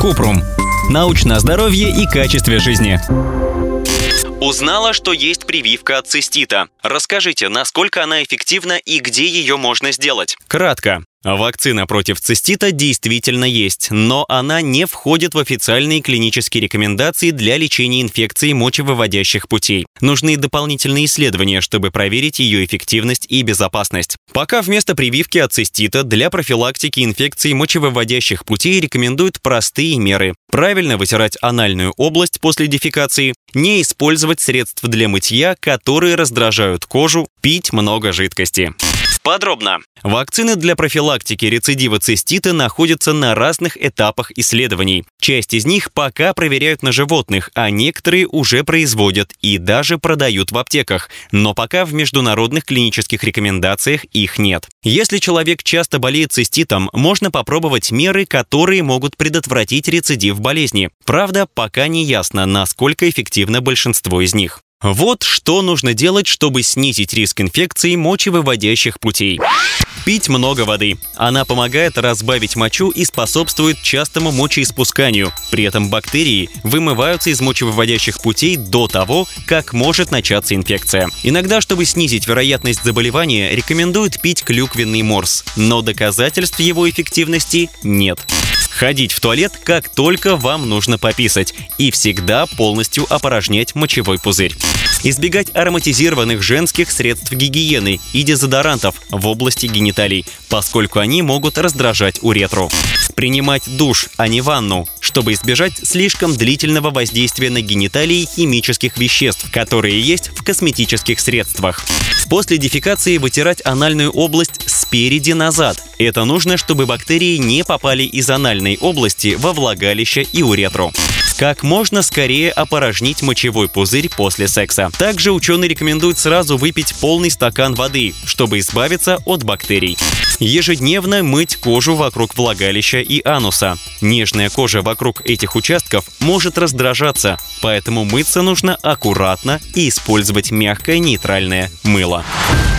Купрум. Научное здоровье и качестве жизни. Узнала, что есть прививка от цистита. Расскажите, насколько она эффективна и где ее можно сделать? Кратко. Вакцина против цистита действительно есть, но она не входит в официальные клинические рекомендации для лечения инфекций мочевыводящих путей. Нужны дополнительные исследования, чтобы проверить ее эффективность и безопасность. Пока вместо прививки от цистита для профилактики инфекций мочевыводящих путей рекомендуют простые меры. Правильно вытирать анальную область после дефекации, не использовать средств для мытья, которые раздражают кожу, пить много жидкости. Подробно. Вакцины для профилактики рецидива цистита находятся на разных этапах исследований. Часть из них пока проверяют на животных, а некоторые уже производят и даже продают в аптеках, но пока в международных клинических рекомендациях их нет. Если человек часто болеет циститом, можно попробовать меры, которые могут предотвратить рецидив болезни. Правда, пока не ясно, насколько эффективно большинство из них. Вот что нужно делать, чтобы снизить риск инфекции мочевыводящих путей. Пить много воды. Она помогает разбавить мочу и способствует частому мочеиспусканию. При этом бактерии вымываются из мочевыводящих путей до того, как может начаться инфекция. Иногда, чтобы снизить вероятность заболевания, рекомендуют пить клюквенный морс, но доказательств его эффективности нет. Ходить в туалет, как только вам нужно пописать, и всегда полностью опорожнять мочевой пузырь. Избегать ароматизированных женских средств гигиены и дезодорантов в области гениталий, поскольку они могут раздражать уретру. Принимать душ, а не ванну, чтобы избежать слишком длительного воздействия на гениталии химических веществ, которые есть в косметических средствах. После дефекации вытирать анальную область спереди назад. Это нужно, чтобы бактерии не попали из анальной области во влагалище и уретру как можно скорее опорожнить мочевой пузырь после секса. Также ученые рекомендуют сразу выпить полный стакан воды, чтобы избавиться от бактерий. Ежедневно мыть кожу вокруг влагалища и ануса. Нежная кожа вокруг этих участков может раздражаться, поэтому мыться нужно аккуратно и использовать мягкое нейтральное мыло.